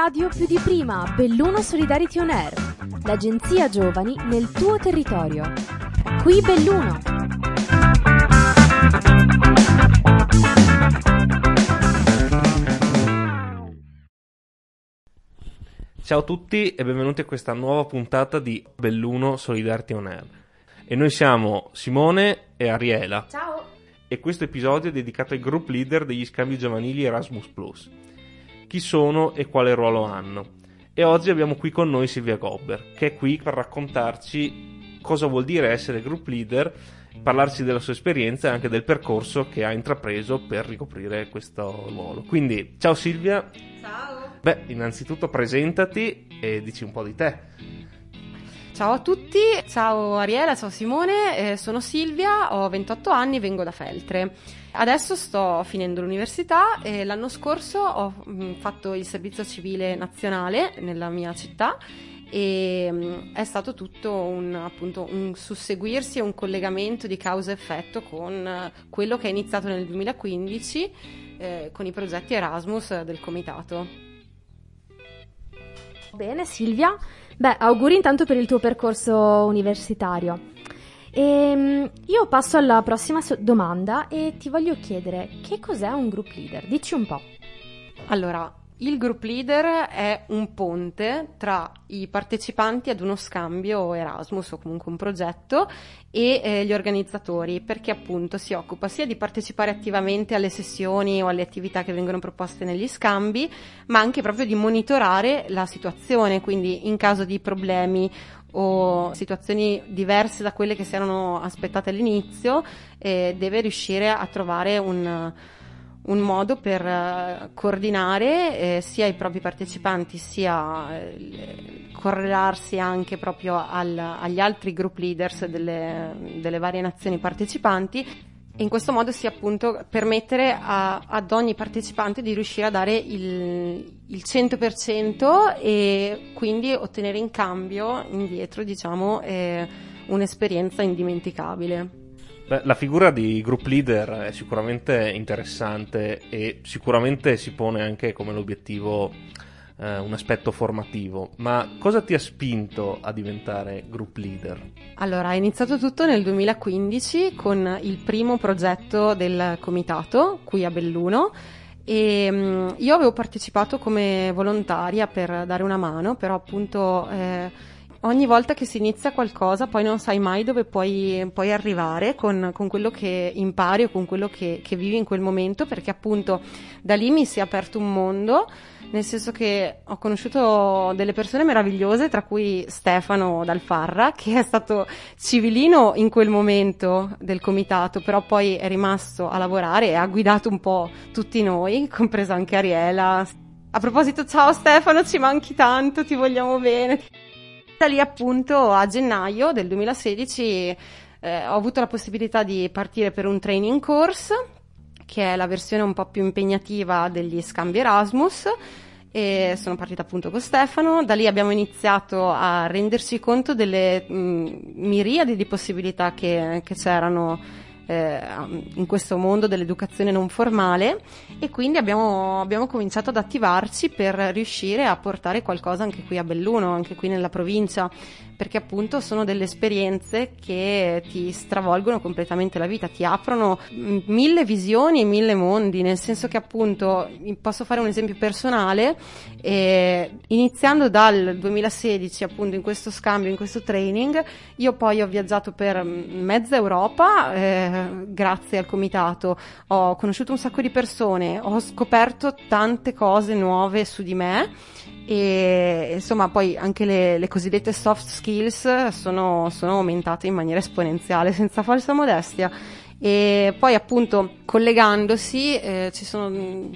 radio più di prima, Belluno Solidarity On Air, l'agenzia giovani nel tuo territorio. Qui Belluno. Ciao a tutti e benvenuti a questa nuova puntata di Belluno Solidarity On Air. E noi siamo Simone e Ariela. Ciao! E questo episodio è dedicato ai group leader degli scambi giovanili Erasmus Plus. Chi sono e quale ruolo hanno? E oggi abbiamo qui con noi Silvia Gobber, che è qui per raccontarci cosa vuol dire essere group leader, parlarci della sua esperienza e anche del percorso che ha intrapreso per ricoprire questo ruolo. Quindi, ciao Silvia. Ciao! Beh, innanzitutto presentati e dici un po' di te. Ciao a tutti, ciao Ariela, ciao Simone, eh, sono Silvia, ho 28 anni, vengo da Feltre. Adesso sto finendo l'università e l'anno scorso ho mh, fatto il servizio civile nazionale nella mia città e mh, è stato tutto un, appunto, un susseguirsi e un collegamento di causa e effetto con eh, quello che è iniziato nel 2015 eh, con i progetti Erasmus del comitato. Bene, Silvia. Beh, auguri intanto per il tuo percorso universitario. Ehm, io passo alla prossima domanda e ti voglio chiedere che cos'è un group leader? Dici un po'. Allora, il group leader è un ponte tra i partecipanti ad uno scambio Erasmus o comunque un progetto e eh, gli organizzatori perché appunto si occupa sia di partecipare attivamente alle sessioni o alle attività che vengono proposte negli scambi, ma anche proprio di monitorare la situazione, quindi in caso di problemi o situazioni diverse da quelle che si erano aspettate all'inizio, eh, deve riuscire a trovare un un modo per uh, coordinare eh, sia i propri partecipanti sia eh, correlarsi anche proprio al, agli altri group leaders delle, delle, varie nazioni partecipanti in questo modo sia appunto permettere a, ad ogni partecipante di riuscire a dare il, il 100% e quindi ottenere in cambio indietro diciamo eh, un'esperienza indimenticabile. Beh, la figura di group leader è sicuramente interessante e sicuramente si pone anche come l'obiettivo eh, un aspetto formativo, ma cosa ti ha spinto a diventare group leader? Allora, è iniziato tutto nel 2015 con il primo progetto del comitato qui a Belluno e um, io avevo partecipato come volontaria per dare una mano, però appunto eh, ogni volta che si inizia qualcosa poi non sai mai dove puoi, puoi arrivare con, con, quello che impari o con quello che, che, vivi in quel momento perché appunto da lì mi si è aperto un mondo nel senso che ho conosciuto delle persone meravigliose tra cui Stefano Dalfarra che è stato civilino in quel momento del comitato però poi è rimasto a lavorare e ha guidato un po' tutti noi compresa anche Ariela. A proposito ciao Stefano ci manchi tanto ti vogliamo bene da lì appunto a gennaio del 2016 eh, ho avuto la possibilità di partire per un training course, che è la versione un po' più impegnativa degli scambi Erasmus. E sono partita appunto con Stefano, da lì abbiamo iniziato a renderci conto delle mh, miriadi di possibilità che, che c'erano eh, in questo mondo dell'educazione non formale e quindi abbiamo, abbiamo, cominciato ad attivarci per riuscire a portare qualcosa anche qui a Belluno, anche qui nella provincia, perché appunto sono delle esperienze che ti stravolgono completamente la vita, ti aprono mille visioni e mille mondi, nel senso che appunto posso fare un esempio personale, eh, iniziando dal 2016 appunto in questo scambio, in questo training, io poi ho viaggiato per mezza Europa, eh, grazie al comitato, ho conosciuto un sacco di persone, ho scoperto tante cose nuove su di me e insomma poi anche le, le cosiddette soft skills sono, sono aumentate in maniera esponenziale senza falsa modestia. E poi appunto collegandosi eh, ci sono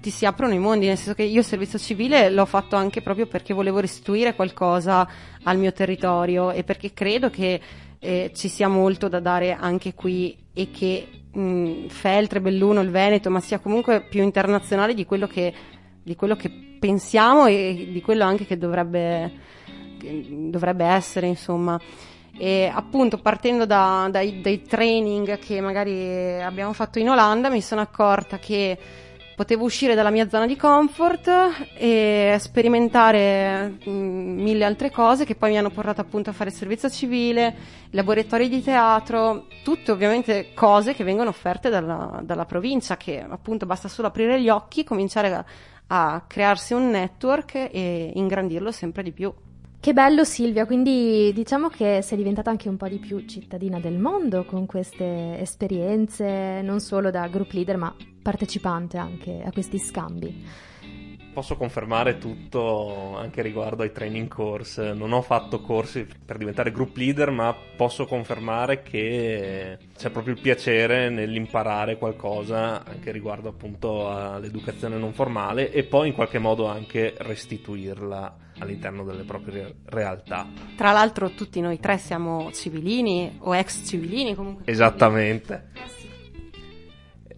ti si aprono i mondi, nel senso che io il servizio civile l'ho fatto anche proprio perché volevo restituire qualcosa al mio territorio e perché credo che eh, ci sia molto da dare anche qui e che mh, Feltre, Belluno, il Veneto, ma sia comunque più internazionale di quello che, di quello che pensiamo e di quello anche che dovrebbe, che dovrebbe essere, insomma. E appunto partendo da, dai, dai training che magari abbiamo fatto in Olanda mi sono accorta che potevo uscire dalla mia zona di comfort e sperimentare mh, mille altre cose che poi mi hanno portato appunto a fare servizio civile, laboratori di teatro, tutte ovviamente cose che vengono offerte dalla, dalla provincia, che appunto basta solo aprire gli occhi, cominciare a, a crearsi un network e ingrandirlo sempre di più. Che bello Silvia, quindi diciamo che sei diventata anche un po' di più cittadina del mondo con queste esperienze, non solo da group leader ma partecipante anche a questi scambi. Posso confermare tutto anche riguardo ai training course. Non ho fatto corsi per diventare group leader, ma posso confermare che c'è proprio il piacere nell'imparare qualcosa anche riguardo appunto all'educazione non formale e poi in qualche modo anche restituirla all'interno delle proprie realtà. Tra l'altro tutti noi tre siamo civilini o ex civilini comunque. Esattamente.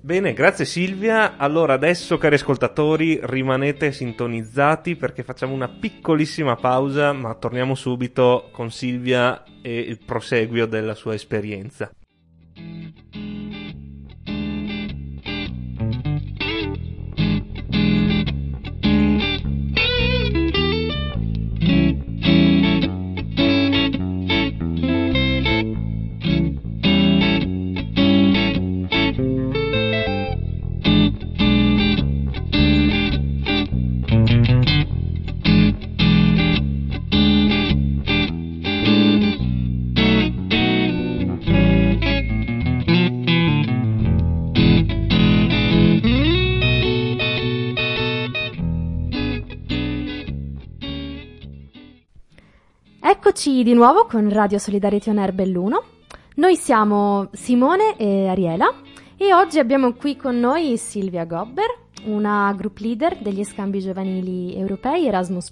Bene, grazie Silvia. Allora adesso cari ascoltatori rimanete sintonizzati perché facciamo una piccolissima pausa ma torniamo subito con Silvia e il proseguio della sua esperienza. Eccoci di nuovo con Radio Solidarity On Air Belluno. Noi siamo Simone e Ariela e oggi abbiamo qui con noi Silvia Gobber, una group leader degli scambi giovanili europei Erasmus.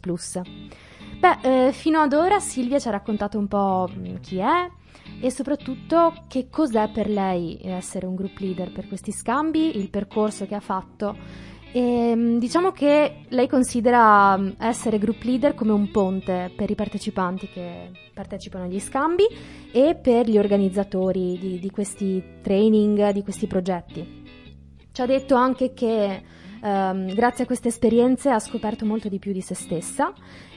Beh, eh, fino ad ora Silvia ci ha raccontato un po' mm, chi è e soprattutto che cos'è per lei essere un group leader per questi scambi, il percorso che ha fatto e, ehm, diciamo che lei considera mm, essere group leader come un ponte per i partecipanti che partecipano agli scambi e per gli organizzatori di, di questi training, di questi progetti. Ci ha detto anche che um, grazie a queste esperienze ha scoperto molto di più di se stessa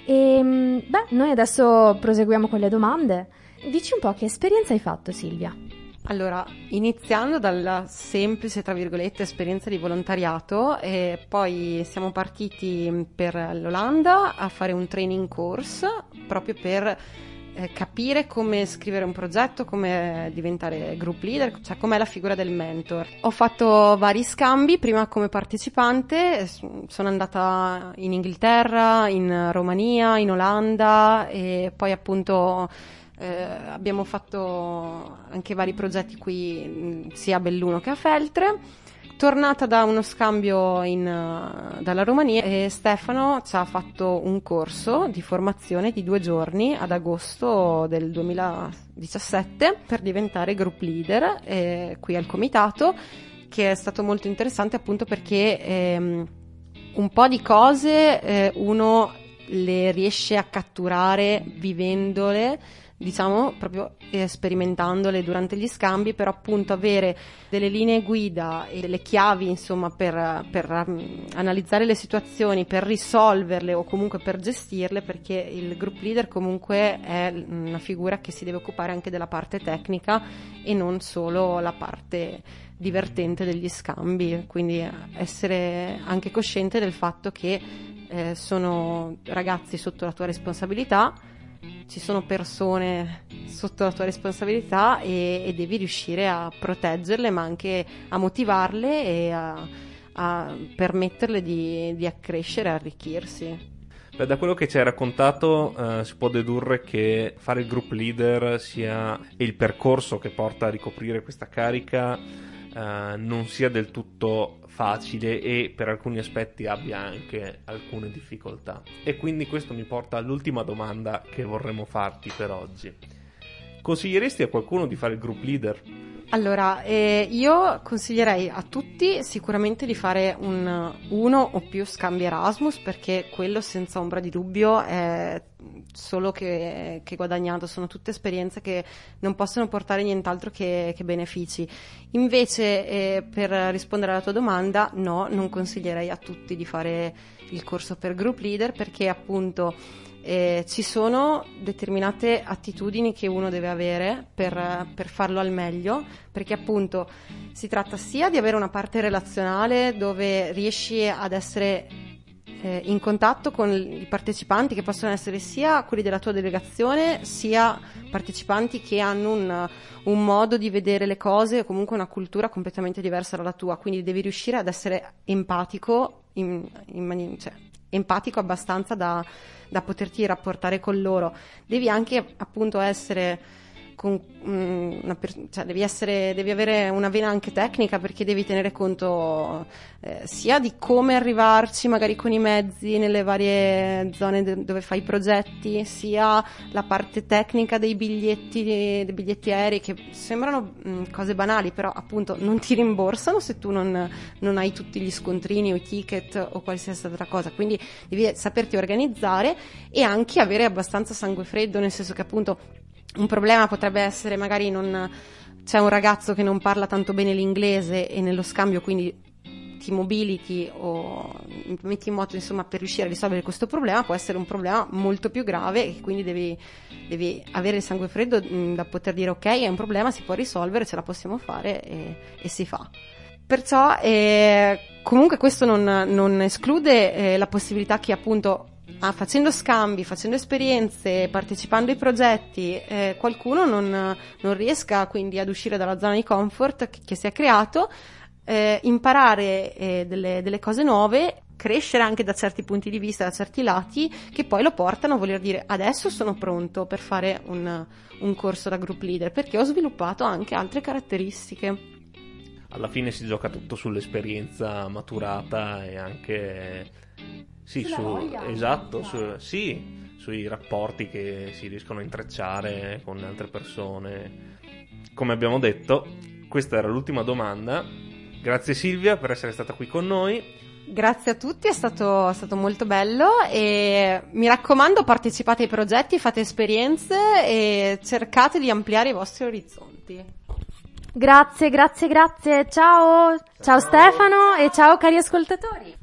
e mm, beh, noi adesso proseguiamo con le domande. Dici un po' che esperienza hai fatto Silvia? Allora, iniziando dalla semplice, tra virgolette, esperienza di volontariato, e poi siamo partiti per l'Olanda a fare un training course proprio per eh, capire come scrivere un progetto, come diventare group leader, cioè com'è la figura del mentor. Ho fatto vari scambi, prima come partecipante, sono andata in Inghilterra, in Romania, in Olanda e poi appunto eh, abbiamo fatto anche vari progetti qui sia a Belluno che a Feltre. Tornata da uno scambio in, uh, dalla Romania e Stefano ci ha fatto un corso di formazione di due giorni ad agosto del 2017 per diventare group leader eh, qui al comitato che è stato molto interessante appunto perché ehm, un po' di cose eh, uno le riesce a catturare vivendole diciamo proprio eh, sperimentandole durante gli scambi per appunto avere delle linee guida e delle chiavi insomma per, per um, analizzare le situazioni, per risolverle o comunque per gestirle perché il group leader comunque è una figura che si deve occupare anche della parte tecnica e non solo la parte divertente degli scambi, quindi essere anche cosciente del fatto che eh, sono ragazzi sotto la tua responsabilità ci sono persone sotto la tua responsabilità e, e devi riuscire a proteggerle ma anche a motivarle e a, a permetterle di, di accrescere arricchirsi. Beh, da quello che ci hai raccontato eh, si può dedurre che fare il group leader sia il percorso che porta a ricoprire questa carica eh, non sia del tutto facile e per alcuni aspetti abbia anche alcune difficoltà. E quindi questo mi porta all'ultima domanda che vorremmo farti per oggi. Consiglieresti a qualcuno di fare il group leader? Allora, eh, io consiglierei a tutti sicuramente di fare un, uno o più scambi Erasmus perché quello senza ombra di dubbio è solo che, che, guadagnato, sono tutte esperienze che non possono portare nient'altro che, che benefici. Invece, eh, per rispondere alla tua domanda, no, non consiglierei a tutti di fare il corso per group leader perché appunto eh, ci sono determinate attitudini che uno deve avere per, per, farlo al meglio, perché appunto si tratta sia di avere una parte relazionale dove riesci ad essere eh, in contatto con i partecipanti che possono essere sia quelli della tua delegazione sia partecipanti che hanno un, un modo di vedere le cose o comunque una cultura completamente diversa dalla tua, quindi devi riuscire ad essere empatico, in, in mani- cioè, empatico abbastanza da, da poterti rapportare con loro. Devi anche appunto essere con mm, una, cioè devi, essere, devi, avere una vena anche tecnica perché devi tenere conto eh, sia di come arrivarci magari con i mezzi nelle varie zone de- dove fai i progetti, sia la parte tecnica dei biglietti, dei, dei biglietti aerei che sembrano mh, mm, cose banali però appunto non ti rimborsano se tu non, non hai tutti gli scontrini o i ticket o qualsiasi altra cosa, quindi devi saperti organizzare e anche avere abbastanza sangue freddo nel senso che appunto un problema potrebbe essere magari non c'è un ragazzo che non parla tanto bene l'inglese e nello scambio quindi ti mobiliti o metti in moto insomma per riuscire a risolvere questo problema può essere un problema molto più grave e quindi devi, devi avere il sangue freddo mh, da poter dire ok è un problema si può risolvere ce la possiamo fare e, e si fa. Perciò eh, comunque questo non, non esclude eh, la possibilità che appunto ah, facendo scambi, facendo esperienze, partecipando ai progetti, eh, qualcuno non, non, riesca quindi ad uscire dalla zona di comfort che, che si è creato, eh, imparare eh, delle, delle, cose nuove, crescere anche da certi punti di vista, da certi lati, che poi lo portano a voler dire adesso sono pronto per fare un, un corso da group leader, perché ho sviluppato anche altre caratteristiche. Alla fine si gioca tutto sull'esperienza maturata e anche sì, su, esatto, su, sì, sui rapporti che si riescono a intrecciare con altre persone. Come abbiamo detto, questa era l'ultima domanda. Grazie Silvia per essere stata qui con noi. Grazie a tutti, è stato, è stato, molto bello e mi raccomando partecipate ai progetti, fate esperienze e cercate di ampliare i vostri orizzonti. Grazie, grazie, grazie. Ciao, ciao, ciao Stefano e ciao cari ascoltatori.